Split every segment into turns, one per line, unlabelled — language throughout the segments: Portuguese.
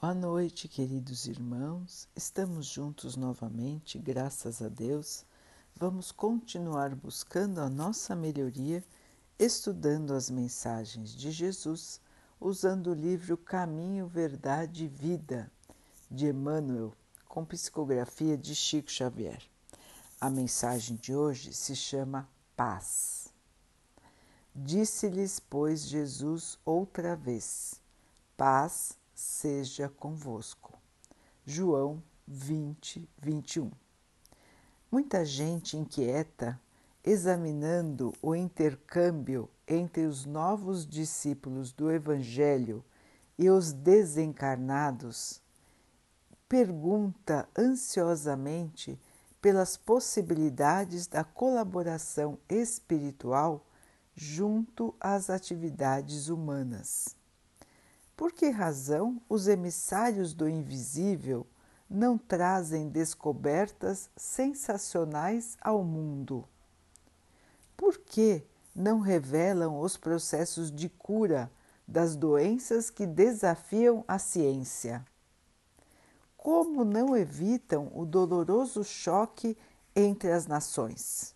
Boa noite, queridos irmãos. Estamos juntos novamente, graças a Deus. Vamos continuar buscando a nossa melhoria, estudando as mensagens de Jesus, usando o livro Caminho, Verdade e Vida, de Emmanuel, com psicografia de Chico Xavier. A mensagem de hoje se chama Paz. Disse-lhes, pois, Jesus outra vez: Paz seja convosco. João 20, 21. Muita gente inquieta, examinando o intercâmbio entre os novos discípulos do Evangelho e os desencarnados, pergunta ansiosamente pelas possibilidades da colaboração espiritual junto às atividades humanas. Por que razão os emissários do invisível não trazem descobertas sensacionais ao mundo? Por que não revelam os processos de cura das doenças que desafiam a ciência? Como não evitam o doloroso choque entre as nações?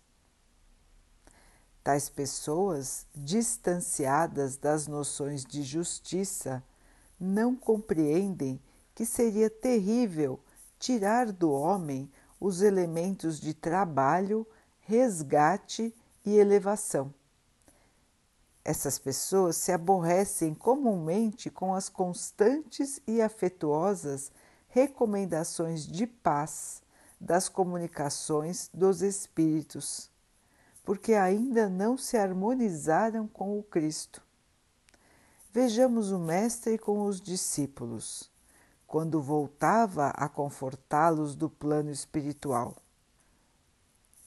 Tais pessoas, distanciadas das noções de justiça, não compreendem que seria terrível tirar do homem os elementos de trabalho, resgate e elevação. Essas pessoas se aborrecem comumente com as constantes e afetuosas recomendações de paz das comunicações dos espíritos, porque ainda não se harmonizaram com o Cristo. Vejamos o Mestre com os discípulos, quando voltava a confortá-los do plano espiritual.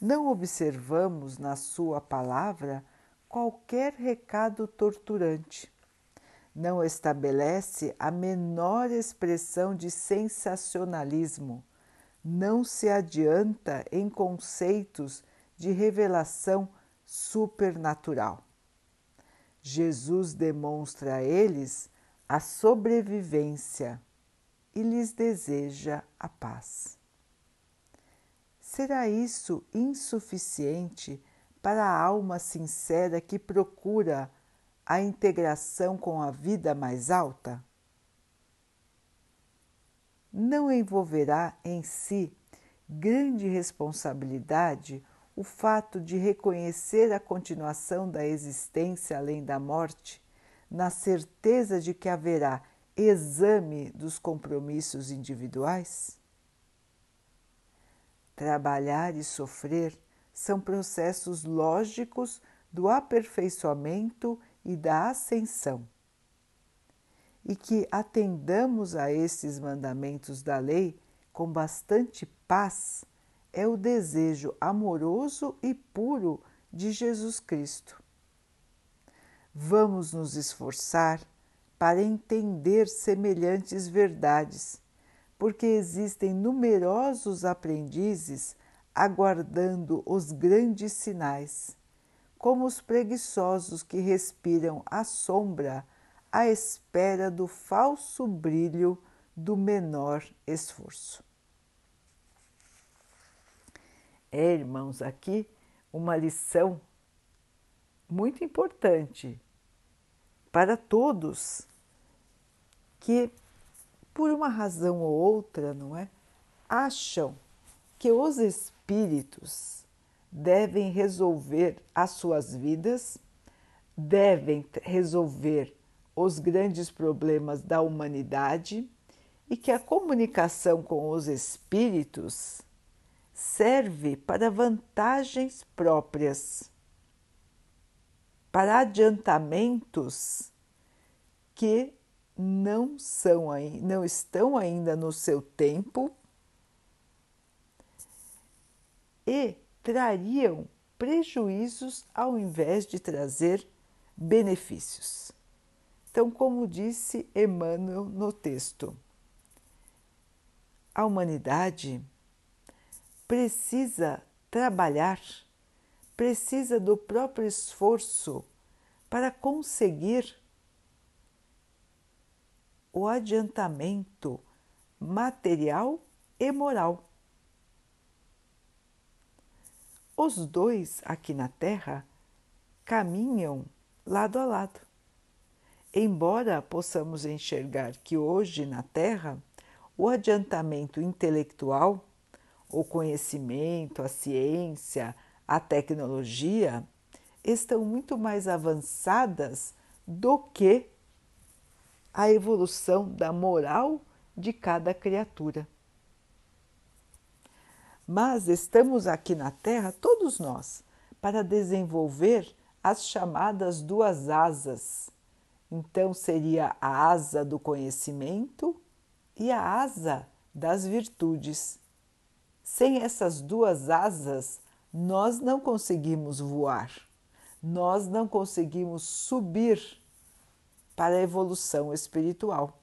Não observamos na Sua palavra qualquer recado torturante. Não estabelece a menor expressão de sensacionalismo. Não se adianta em conceitos de revelação supernatural. Jesus demonstra a eles a sobrevivência e lhes deseja a paz. Será isso insuficiente para a alma sincera que procura a integração com a vida mais alta? Não envolverá em si grande responsabilidade o fato de reconhecer a continuação da existência além da morte, na certeza de que haverá exame dos compromissos individuais? Trabalhar e sofrer são processos lógicos do aperfeiçoamento e da ascensão. E que atendamos a esses mandamentos da lei com bastante paz é o desejo amoroso e puro de Jesus Cristo. Vamos nos esforçar para entender semelhantes verdades, porque existem numerosos aprendizes aguardando os grandes sinais, como os preguiçosos que respiram a sombra à espera do falso brilho do menor esforço. É, irmãos, aqui uma lição muito importante para todos que, por uma razão ou outra, não é, acham que os espíritos devem resolver as suas vidas, devem resolver os grandes problemas da humanidade e que a comunicação com os espíritos serve para vantagens próprias, para adiantamentos que não são não estão ainda no seu tempo e trariam prejuízos ao invés de trazer benefícios. Então, como disse Emmanuel no texto, a humanidade precisa trabalhar, precisa do próprio esforço para conseguir o adiantamento material e moral. Os dois aqui na Terra caminham lado a lado. Embora possamos enxergar que hoje na Terra o adiantamento intelectual, o conhecimento, a ciência, a tecnologia estão muito mais avançadas do que a evolução da moral de cada criatura. Mas estamos aqui na Terra, todos nós, para desenvolver as chamadas duas asas. Então, seria a asa do conhecimento e a asa das virtudes. Sem essas duas asas, nós não conseguimos voar, nós não conseguimos subir para a evolução espiritual.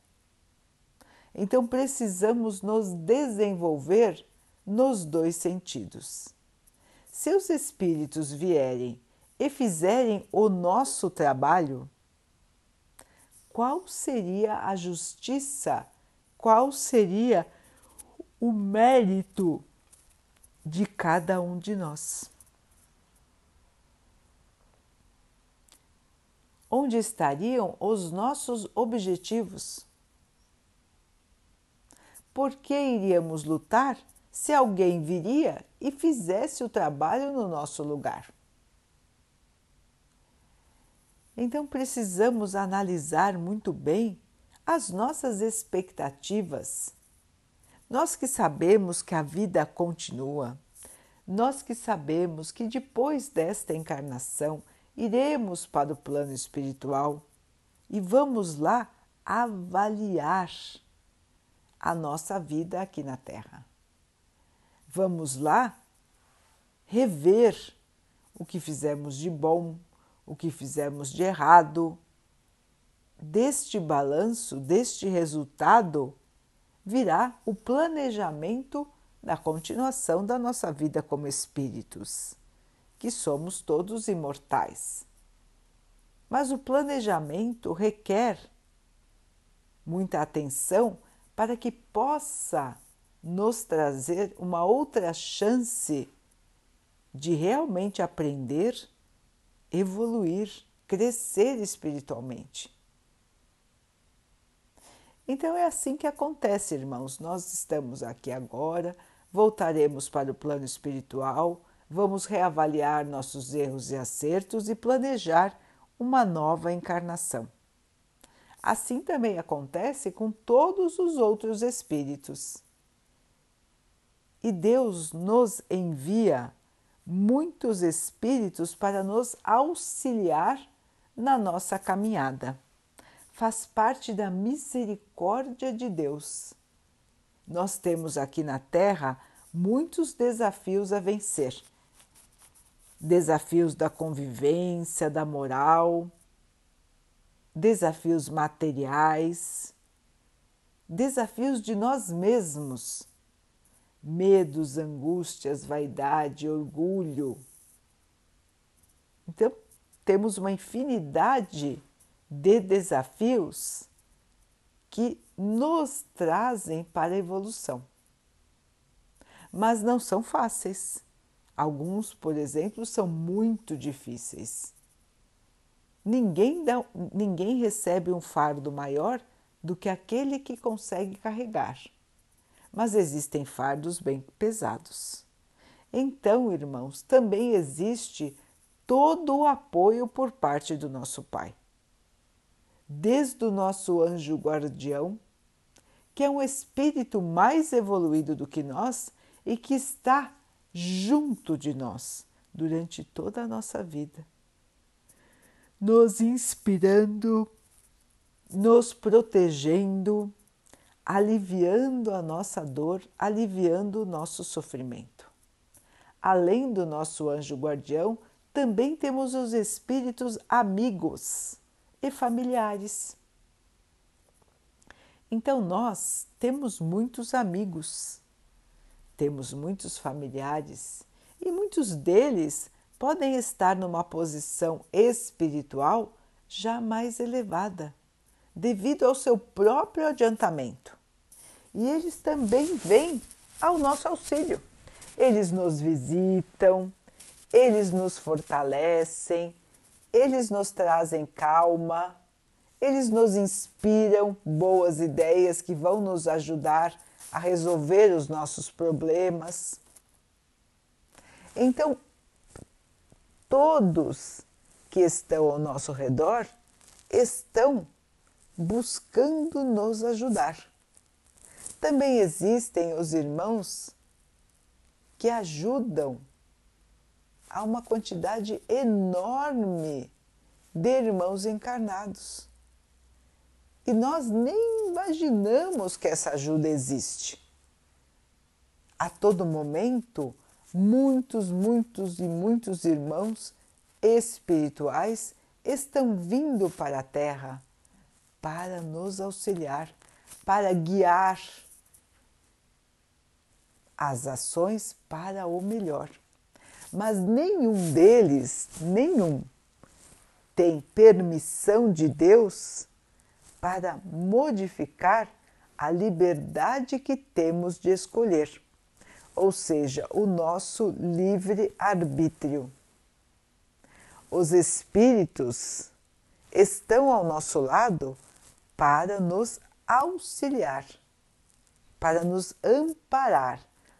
Então precisamos nos desenvolver nos dois sentidos. Se os espíritos vierem e fizerem o nosso trabalho, qual seria a justiça? Qual seria o mérito de cada um de nós? onde estariam os nossos objetivos? Por que iríamos lutar se alguém viria e fizesse o trabalho no nosso lugar? Então precisamos analisar muito bem as nossas expectativas. Nós que sabemos que a vida continua, nós que sabemos que depois desta encarnação iremos para o plano espiritual e vamos lá avaliar a nossa vida aqui na Terra. Vamos lá rever o que fizemos de bom, o que fizemos de errado. Deste balanço, deste resultado, virá o planejamento da continuação da nossa vida como espíritos que somos todos imortais. Mas o planejamento requer muita atenção para que possa nos trazer uma outra chance de realmente aprender, evoluir, crescer espiritualmente. Então é assim que acontece, irmãos. Nós estamos aqui agora, voltaremos para o plano espiritual vamos reavaliar nossos erros e acertos e planejar uma nova encarnação. Assim também acontece com todos os outros espíritos. E Deus nos envia muitos espíritos para nos auxiliar na nossa caminhada. Faz parte da misericórdia de Deus. Nós temos aqui na Terra muitos desafios a vencer desafios da convivência, da moral, desafios materiais, desafios de nós mesmos, medos, angústias, vaidade, orgulho. Então, temos uma infinidade de desafios que nos trazem para a evolução. Mas não são fáceis. Alguns, por exemplo, são muito difíceis. Ninguém, dá, ninguém recebe um fardo maior do que aquele que consegue carregar. Mas existem fardos bem pesados. Então, irmãos, também existe todo o apoio por parte do nosso Pai. Desde o nosso anjo guardião, que é um espírito mais evoluído do que nós e que está junto de nós durante toda a nossa vida, nos inspirando, nos protegendo, aliviando a nossa dor, aliviando o nosso sofrimento. Além do nosso anjo guardião, também temos os espíritos amigos e familiares. Então, nós temos muitos amigos temos muitos familiares e muitos deles podem estar numa posição espiritual já mais elevada, devido ao seu próprio adiantamento. E eles também vêm ao nosso auxílio. Eles nos visitam, eles nos fortalecem, eles nos trazem calma, eles nos inspiram boas ideias que vão nos ajudar a resolver os nossos problemas. Então, todos que estão ao nosso redor estão buscando nos ajudar. Também existem os irmãos que ajudam a uma quantidade enorme de irmãos encarnados. E nós nem imaginamos que essa ajuda existe. A todo momento, muitos, muitos e muitos irmãos espirituais estão vindo para a Terra para nos auxiliar, para guiar as ações para o melhor. Mas nenhum deles, nenhum, tem permissão de Deus para modificar a liberdade que temos de escolher, ou seja, o nosso livre arbítrio. Os espíritos estão ao nosso lado para nos auxiliar, para nos amparar,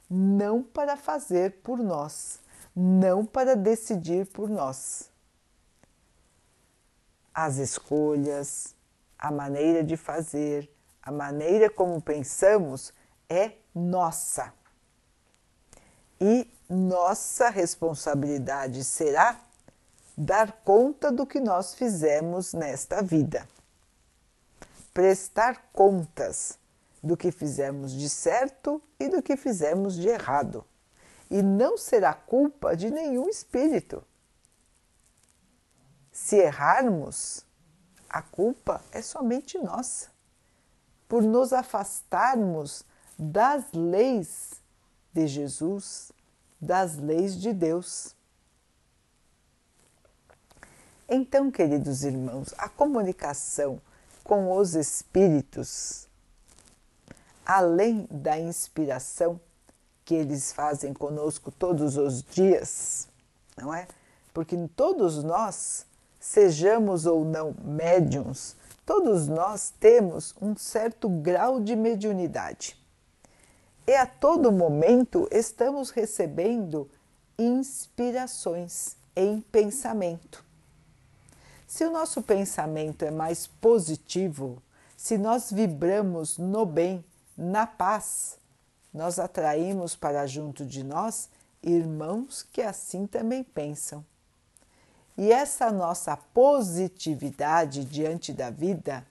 não para fazer por nós, não para decidir por nós. As escolhas, a maneira de fazer, a maneira como pensamos é nossa. E nossa responsabilidade será dar conta do que nós fizemos nesta vida. Prestar contas do que fizemos de certo e do que fizemos de errado. E não será culpa de nenhum espírito. Se errarmos, a culpa é somente nossa, por nos afastarmos das leis de Jesus, das leis de Deus. Então, queridos irmãos, a comunicação com os espíritos, além da inspiração que eles fazem conosco todos os dias, não é? Porque todos nós sejamos ou não médiums, todos nós temos um certo grau de mediunidade. E a todo momento estamos recebendo inspirações em pensamento. Se o nosso pensamento é mais positivo, se nós vibramos no bem, na paz, nós atraímos para junto de nós irmãos que assim também pensam. E essa nossa positividade diante da vida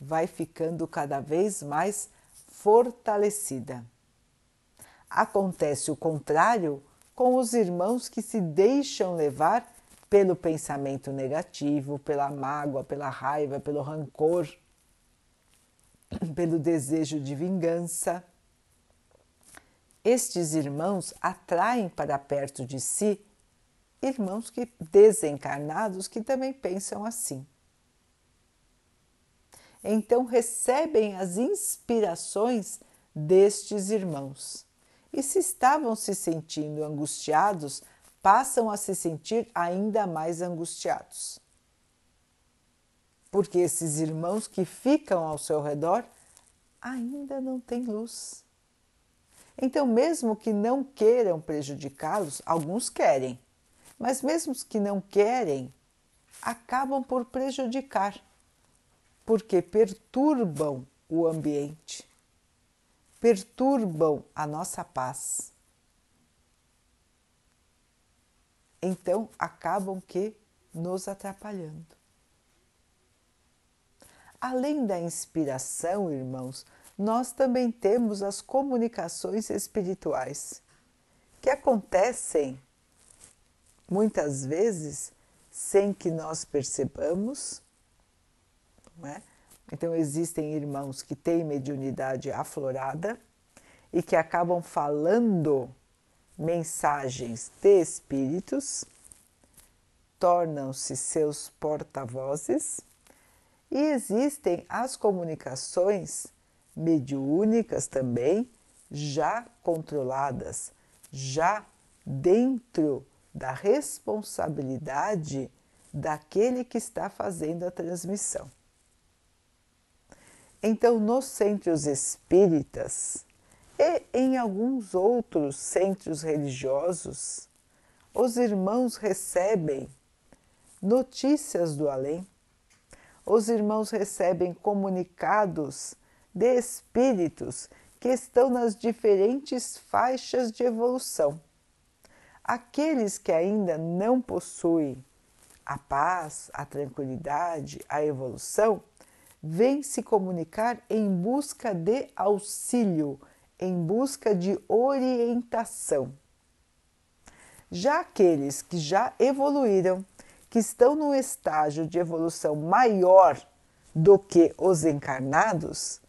vai ficando cada vez mais fortalecida. Acontece o contrário com os irmãos que se deixam levar pelo pensamento negativo, pela mágoa, pela raiva, pelo rancor, pelo desejo de vingança. Estes irmãos atraem para perto de si irmãos que desencarnados que também pensam assim. Então recebem as inspirações destes irmãos. E se estavam se sentindo angustiados, passam a se sentir ainda mais angustiados. Porque esses irmãos que ficam ao seu redor ainda não têm luz. Então, mesmo que não queiram prejudicá-los, alguns querem, mas mesmo que não querem, acabam por prejudicar, porque perturbam o ambiente, perturbam a nossa paz. Então acabam que nos atrapalhando. Além da inspiração, irmãos, nós também temos as comunicações espirituais que acontecem muitas vezes sem que nós percebamos. É? Então, existem irmãos que têm mediunidade aflorada e que acabam falando mensagens de espíritos, tornam-se seus porta-vozes E existem as comunicações mediúnicas também, já controladas, já dentro da responsabilidade daquele que está fazendo a transmissão. Então, nos centros espíritas e em alguns outros centros religiosos, os irmãos recebem notícias do além, os irmãos recebem comunicados de espíritos que estão nas diferentes faixas de evolução. Aqueles que ainda não possuem a paz, a tranquilidade, a evolução, vêm se comunicar em busca de auxílio, em busca de orientação. Já aqueles que já evoluíram, que estão no estágio de evolução maior do que os encarnados,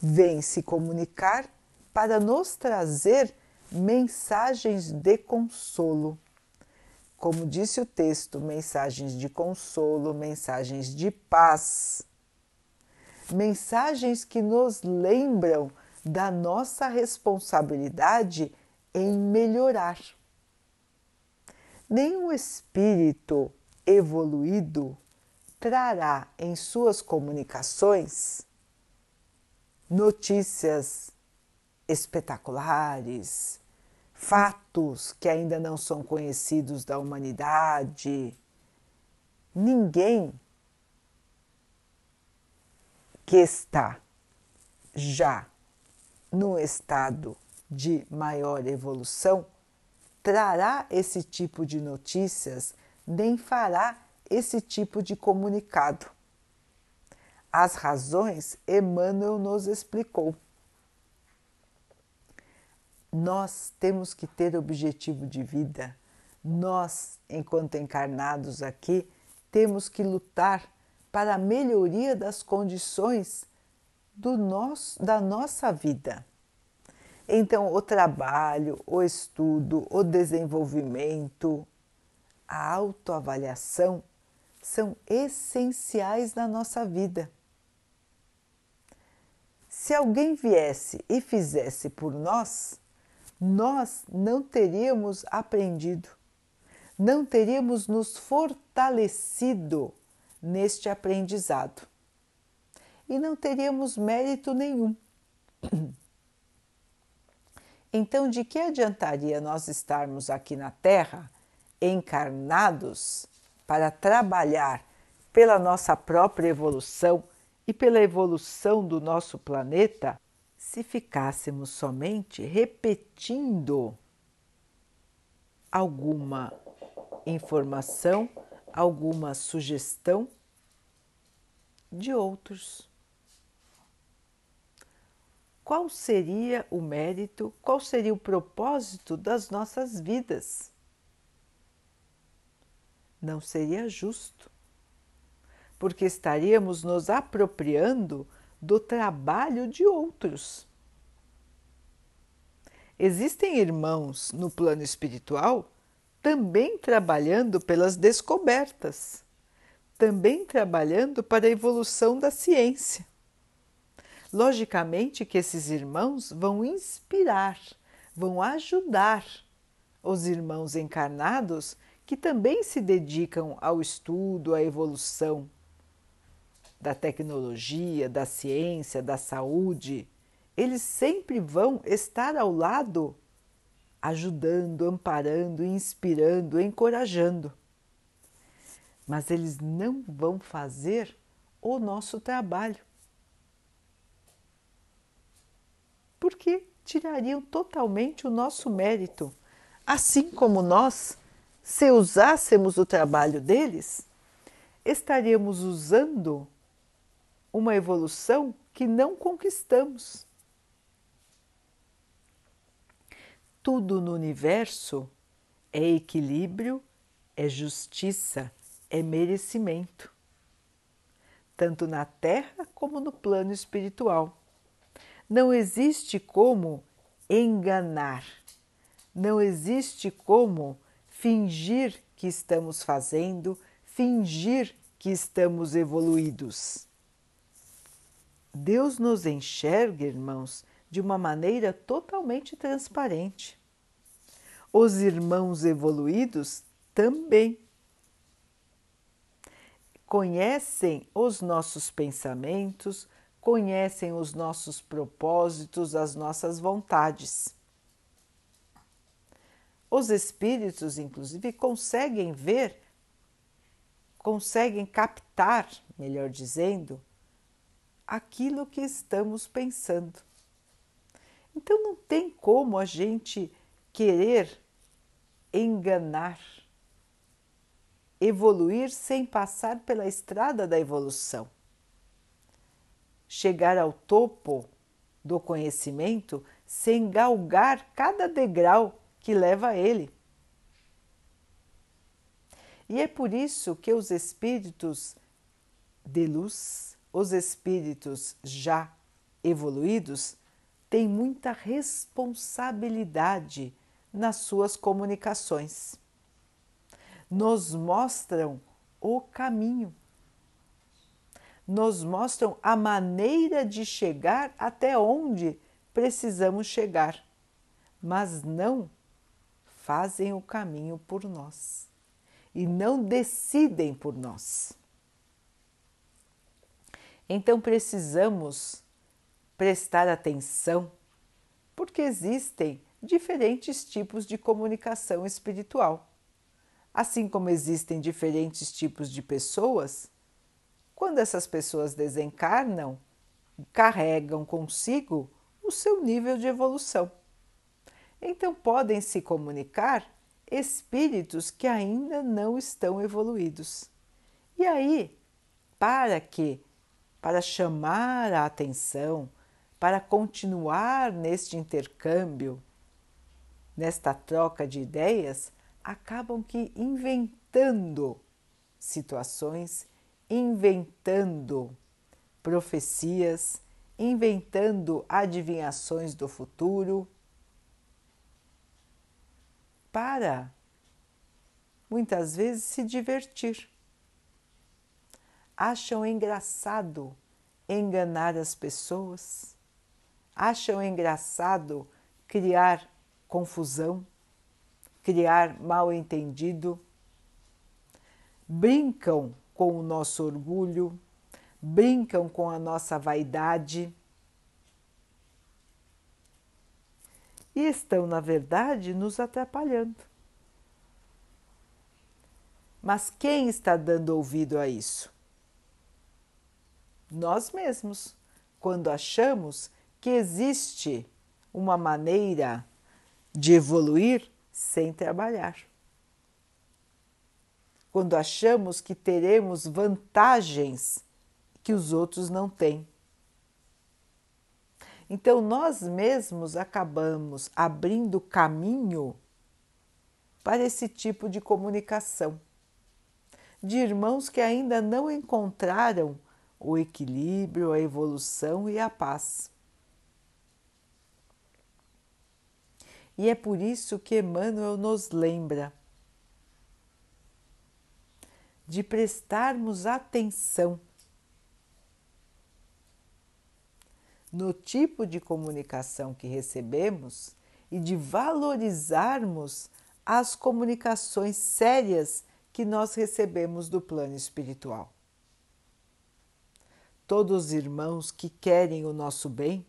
vêm se comunicar para nos trazer mensagens de consolo. Como disse o texto, mensagens de consolo, mensagens de paz, mensagens que nos lembram da nossa responsabilidade em melhorar. Nenhum espírito evoluído trará em suas comunicações notícias espetaculares, fatos que ainda não são conhecidos da humanidade. Ninguém que está já no estado de maior evolução trará esse tipo de notícias, nem fará esse tipo de comunicado. As razões Emmanuel nos explicou. Nós temos que ter objetivo de vida. Nós, enquanto encarnados aqui, temos que lutar para a melhoria das condições do nosso, da nossa vida. Então, o trabalho, o estudo, o desenvolvimento, a autoavaliação são essenciais na nossa vida. Se alguém viesse e fizesse por nós, nós não teríamos aprendido, não teríamos nos fortalecido neste aprendizado e não teríamos mérito nenhum. Então, de que adiantaria nós estarmos aqui na Terra encarnados para trabalhar pela nossa própria evolução e pela evolução do nosso planeta se ficássemos somente repetindo alguma informação, alguma sugestão de outros. Qual seria o mérito, qual seria o propósito das nossas vidas? Não seria justo porque estaríamos nos apropriando do trabalho de outros. Existem irmãos no plano espiritual também trabalhando pelas descobertas, também trabalhando para a evolução da ciência. Logicamente que esses irmãos vão inspirar, vão ajudar os irmãos encarnados que também se dedicam ao estudo, à evolução da tecnologia, da ciência, da saúde, eles sempre vão estar ao lado, ajudando, amparando, inspirando, encorajando. Mas eles não vão fazer o nosso trabalho. Porque tirariam totalmente o nosso mérito. Assim como nós, se usássemos o trabalho deles, estaríamos usando uma evolução que não conquistamos. Tudo no universo é equilíbrio, é justiça, é merecimento, tanto na Terra como no plano espiritual. Não existe como enganar, não existe como fingir que estamos fazendo, fingir que estamos evoluídos. Deus nos enxerga, irmãos, de uma maneira totalmente transparente. Os irmãos evoluídos também conhecem os nossos pensamentos, conhecem os nossos propósitos, as nossas vontades. Os espíritos, inclusive, conseguem ver, conseguem captar, melhor dizendo, aquilo que estamos pensando. Então não tem como a gente querer enganar, evoluir sem passar pela estrada da evolução. Chegar ao topo do conhecimento sem galgar cada degrau que leva a ele. E é por isso que os espíritos de luz, os espíritos já evoluídos, têm muita responsabilidade nas suas comunicações. Nos mostram o caminho, nos mostram a maneira de chegar até onde precisamos chegar, mas não fazem o caminho por nós e não decidem por nós. Então precisamos prestar atenção, porque existem diferentes tipos de comunicação espiritual. Assim como existem diferentes tipos de pessoas, quando essas pessoas desencarnam, carregam consigo o seu nível de evolução. Então podem se comunicar espíritos que ainda não estão evoluídos. E aí, para que para chamar a atenção, para continuar neste intercâmbio, nesta troca de ideias, acabam que inventando situações, inventando profecias, inventando adivinhações do futuro para muitas vezes se divertir. Acham engraçado enganar as pessoas, acham engraçado criar confusão, criar mal entendido, brincam com o nosso orgulho, brincam com a nossa vaidade? E estão, na verdade, nos atrapalhando. Mas quem está dando ouvido a isso? Nós mesmos, quando achamos que existe uma maneira de evoluir sem trabalhar. Quando achamos que teremos vantagens que os outros não têm. Então, nós mesmos acabamos abrindo caminho para esse tipo de comunicação, de irmãos que ainda não encontraram o equilíbrio, a evolução e a paz. E é por isso que Emmanuel nos lembra de prestarmos atenção no tipo de comunicação que recebemos e de valorizarmos as comunicações sérias que nós recebemos do plano espiritual. Todos os irmãos que querem o nosso bem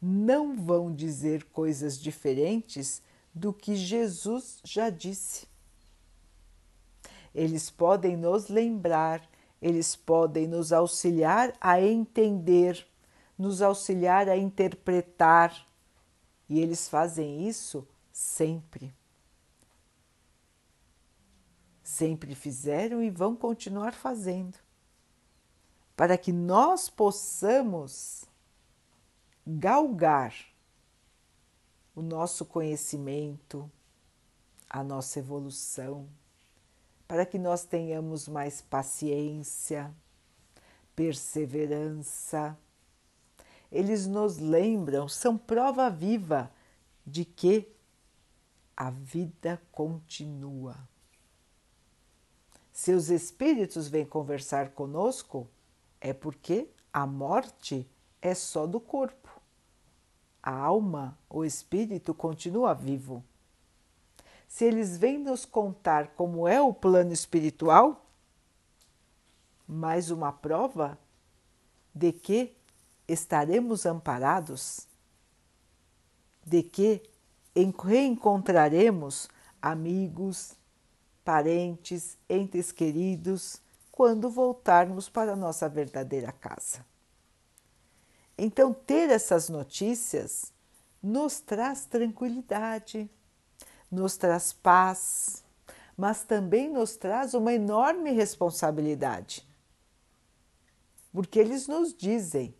não vão dizer coisas diferentes do que Jesus já disse. Eles podem nos lembrar, eles podem nos auxiliar a entender nos auxiliar a interpretar. E eles fazem isso sempre. Sempre fizeram e vão continuar fazendo, para que nós possamos galgar o nosso conhecimento, a nossa evolução, para que nós tenhamos mais paciência, perseverança eles nos lembram, são prova viva de que a vida continua. Se os espíritos vêm conversar conosco, é porque a morte é só do corpo. A alma, o espírito, continua vivo. Se eles vêm nos contar como é o plano espiritual, mais uma prova de que estaremos amparados, de que reencontraremos amigos, parentes, entes queridos, quando voltarmos para a nossa verdadeira casa. Então, ter essas notícias nos traz tranquilidade, nos traz paz, mas também nos traz uma enorme responsabilidade. Porque eles nos dizem,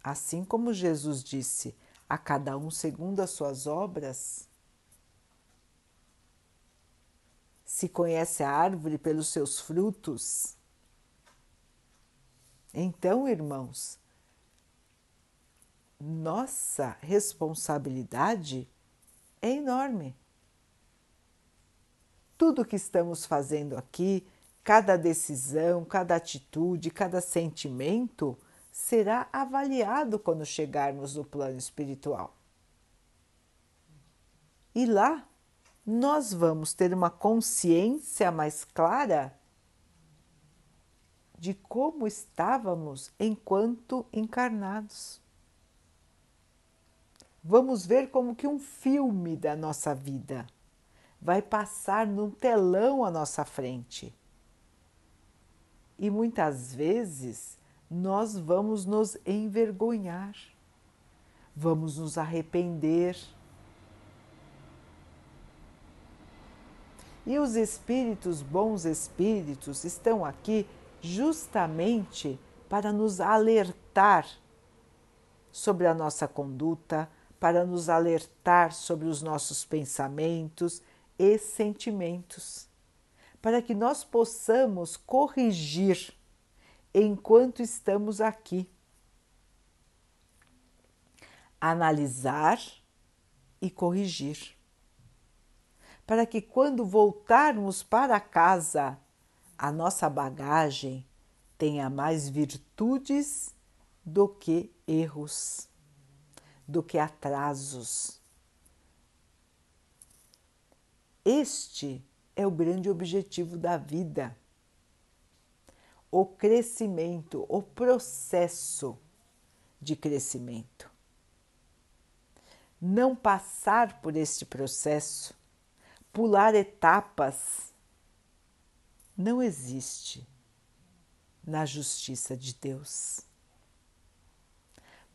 assim como Jesus disse, a cada um segundo as suas obras. Se conhece a árvore pelos seus frutos. Então, irmãos, nossa responsabilidade é enorme. Tudo que estamos fazendo aqui, cada decisão, cada atitude, cada sentimento será avaliado quando chegarmos no plano espiritual. E lá nós vamos ter uma consciência mais clara de como estávamos enquanto encarnados. Vamos ver como que um filme da nossa vida vai passar num telão à nossa frente. E muitas vezes nós vamos nos envergonhar, vamos nos arrepender. E os espíritos, bons espíritos, estão aqui justamente para nos alertar sobre a nossa conduta, para nos alertar sobre os nossos pensamentos e sentimentos, para que nós possamos corrigir enquanto estamos aqui. Analisar e corrigir. Para que quando voltarmos para casa, a nossa bagagem tenha mais virtudes do que erros, do que atrasos. Este é o grande objetivo da vida o crescimento, o processo de crescimento. Não passar por este processo, pular etapas, não existe na justiça de Deus.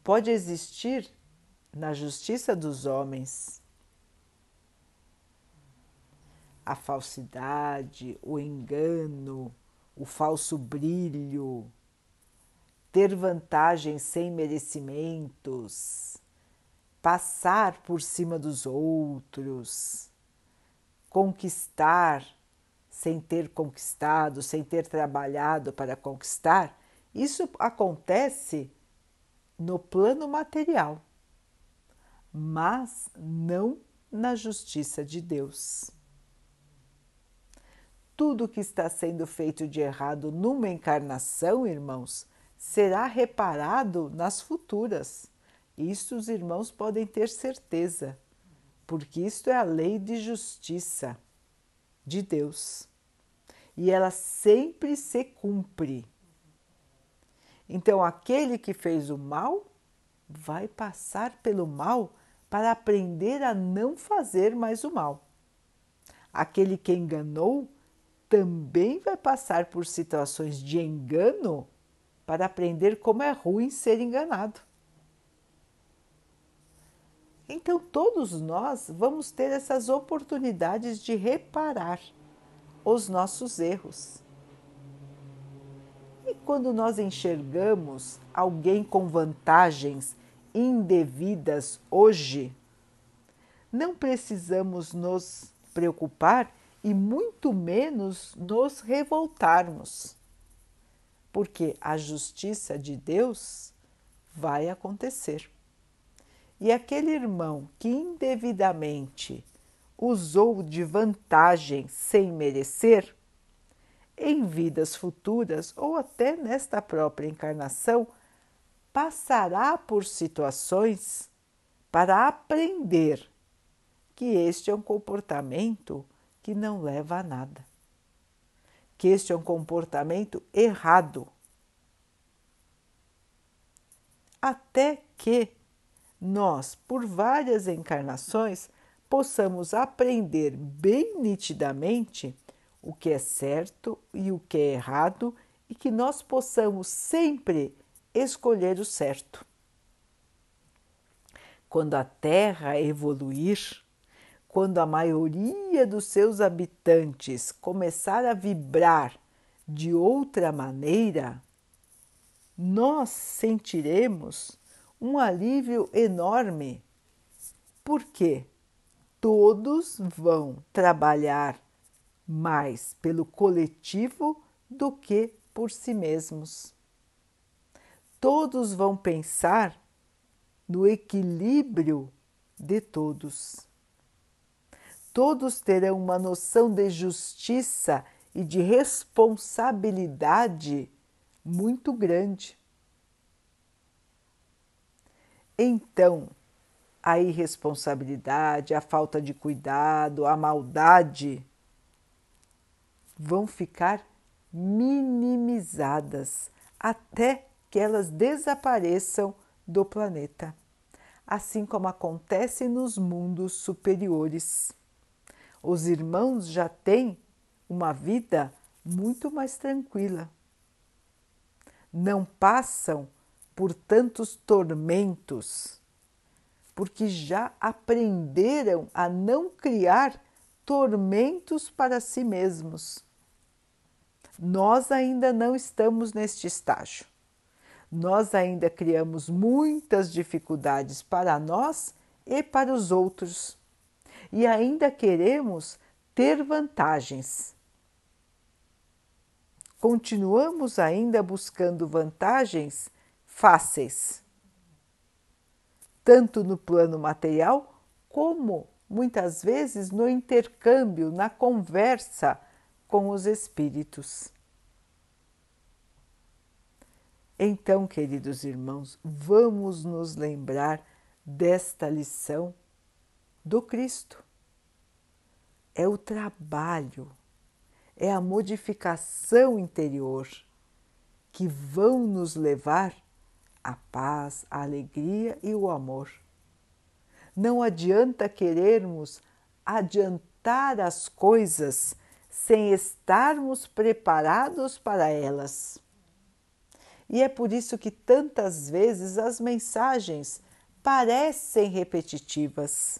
Pode existir na justiça dos homens a falsidade, o engano, o falso brilho, ter vantagens sem merecimentos, passar por cima dos outros, conquistar sem ter conquistado, sem ter trabalhado para conquistar, isso acontece no plano material, mas não na justiça de Deus tudo que está sendo feito de errado numa encarnação, irmãos, será reparado nas futuras. Isso os irmãos podem ter certeza, porque isto é a lei de justiça de Deus. E ela sempre se cumpre. Então, aquele que fez o mal vai passar pelo mal para aprender a não fazer mais o mal. Aquele que enganou também vai passar por situações de engano para aprender como é ruim ser enganado. Então, todos nós vamos ter essas oportunidades de reparar os nossos erros. E quando nós enxergamos alguém com vantagens indevidas hoje, não precisamos nos preocupar e muito menos nos revoltarmos, porque a justiça de Deus vai acontecer. E aquele irmão que indevidamente usou de vantagem sem merecer, em vidas futuras ou até nesta própria encarnação, passará por situações para aprender que este é um comportamento que não leva a nada, que este é um comportamento errado. Até que nós, por várias encarnações, possamos aprender bem nitidamente o que é certo e o que é errado e que nós possamos sempre escolher o certo. Quando a Terra evoluir, quando a maioria dos seus habitantes começar a vibrar de outra maneira, nós sentiremos um alívio enorme, porque todos vão trabalhar mais pelo coletivo do que por si mesmos. Todos vão pensar no equilíbrio de todos. Todos terão uma noção de justiça e de responsabilidade muito grande. Então, a irresponsabilidade, a falta de cuidado, a maldade vão ficar minimizadas até que elas desapareçam do planeta, assim como acontece nos mundos superiores. Os irmãos já têm uma vida muito mais tranquila. Não passam por tantos tormentos, porque já aprenderam a não criar tormentos para si mesmos nós ainda não estamos neste estágio. Nós ainda criamos muitas dificuldades para nós e para os outros, e ainda queremos ter vantagens. Continuamos ainda buscando vantagens fáceis, tanto no plano material como muitas vezes no intercâmbio, na conversa com os espíritos. Então, queridos irmãos, vamos nos lembrar desta lição do Cristo. É o trabalho, é a modificação interior que vão nos levar à paz, à alegria e o amor. Não adianta querermos adiantar as coisas sem estarmos preparados para elas. E é por isso que tantas vezes as mensagens parecem repetitivas.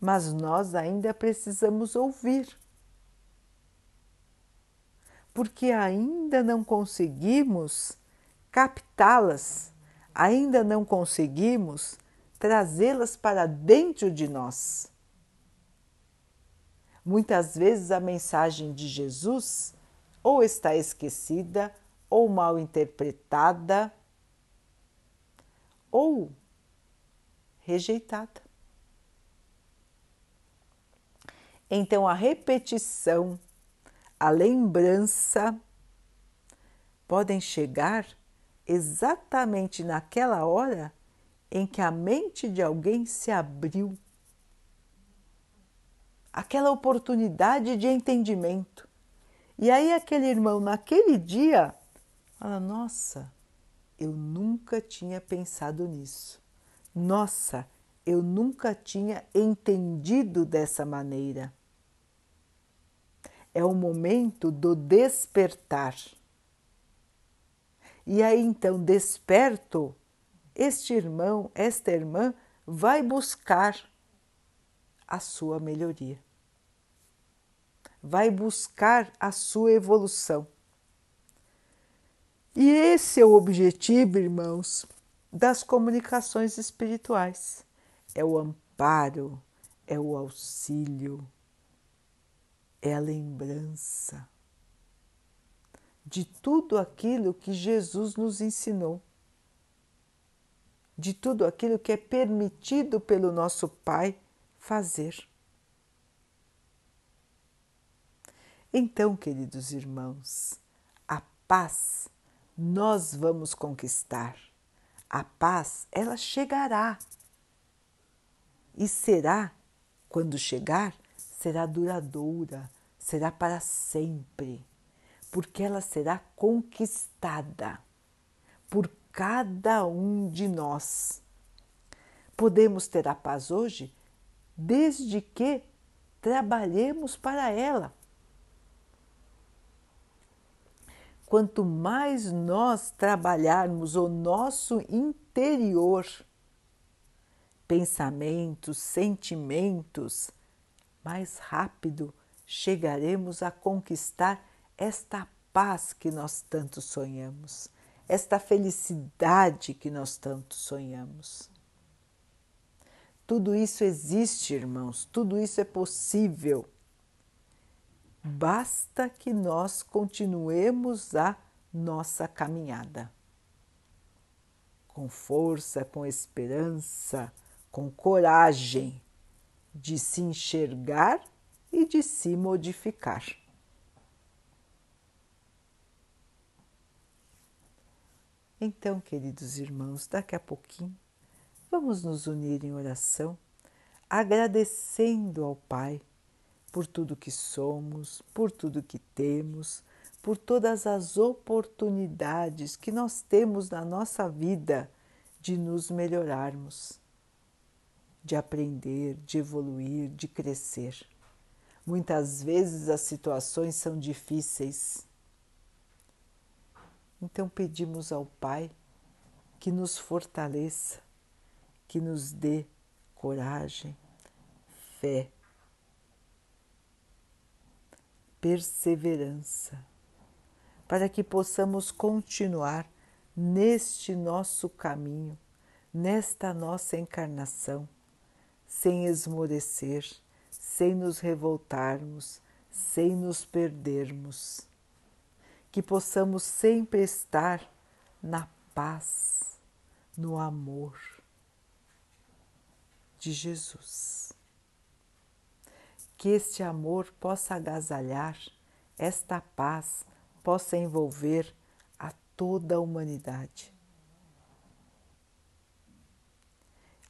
Mas nós ainda precisamos ouvir, porque ainda não conseguimos captá-las, ainda não conseguimos trazê-las para dentro de nós. Muitas vezes a mensagem de Jesus ou está esquecida, ou mal interpretada, ou rejeitada. Então, a repetição, a lembrança podem chegar exatamente naquela hora em que a mente de alguém se abriu aquela oportunidade de entendimento. E aí aquele irmão, naquele dia, fala: Nossa, eu nunca tinha pensado nisso. Nossa, eu nunca tinha entendido dessa maneira. É o momento do despertar. E aí então, desperto, este irmão, esta irmã vai buscar a sua melhoria. Vai buscar a sua evolução. E esse é o objetivo, irmãos, das comunicações espirituais: é o amparo, é o auxílio, é a lembrança de tudo aquilo que Jesus nos ensinou, de tudo aquilo que é permitido pelo nosso Pai fazer. Então, queridos irmãos, a paz nós vamos conquistar. A paz, ela chegará. E será, quando chegar, será duradoura, será para sempre, porque ela será conquistada por cada um de nós. Podemos ter a paz hoje desde que trabalhemos para ela. quanto mais nós trabalharmos o nosso interior, pensamentos, sentimentos, mais rápido chegaremos a conquistar esta paz que nós tanto sonhamos, esta felicidade que nós tanto sonhamos. Tudo isso existe, irmãos, tudo isso é possível basta que nós continuemos a nossa caminhada. Com força, com esperança, com coragem de se enxergar e de se modificar. Então, queridos irmãos, daqui a pouquinho vamos nos unir em oração, agradecendo ao Pai por tudo que somos, por tudo que temos, por todas as oportunidades que nós temos na nossa vida de nos melhorarmos, de aprender, de evoluir, de crescer. Muitas vezes as situações são difíceis. Então pedimos ao Pai que nos fortaleça, que nos dê coragem, fé perseverança, para que possamos continuar neste nosso caminho, nesta nossa encarnação, sem esmorecer, sem nos revoltarmos, sem nos perdermos. Que possamos sempre estar na paz, no amor de Jesus que este amor possa agasalhar, esta paz possa envolver a toda a humanidade,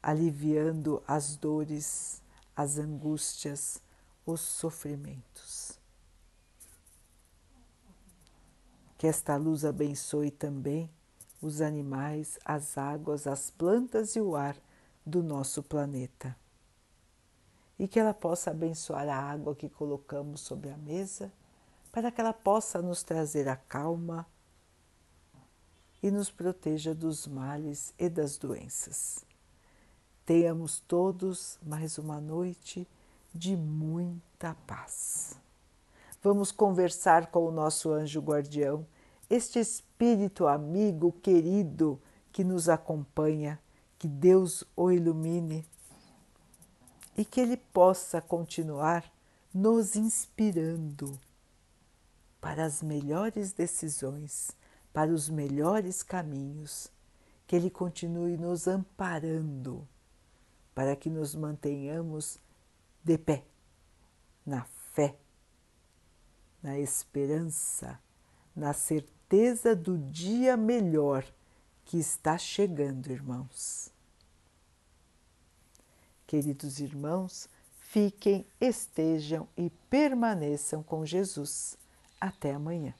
aliviando as dores, as angústias, os sofrimentos. Que esta luz abençoe também os animais, as águas, as plantas e o ar do nosso planeta e que ela possa abençoar a água que colocamos sobre a mesa, para que ela possa nos trazer a calma e nos proteja dos males e das doenças. Tenhamos todos mais uma noite de muita paz. Vamos conversar com o nosso anjo guardião, este espírito amigo, querido que nos acompanha, que Deus o ilumine e que Ele possa continuar nos inspirando para as melhores decisões, para os melhores caminhos, que Ele continue nos amparando para que nos mantenhamos de pé, na fé, na esperança, na certeza do dia melhor que está chegando, irmãos. Queridos irmãos, fiquem, estejam e permaneçam com Jesus. Até amanhã.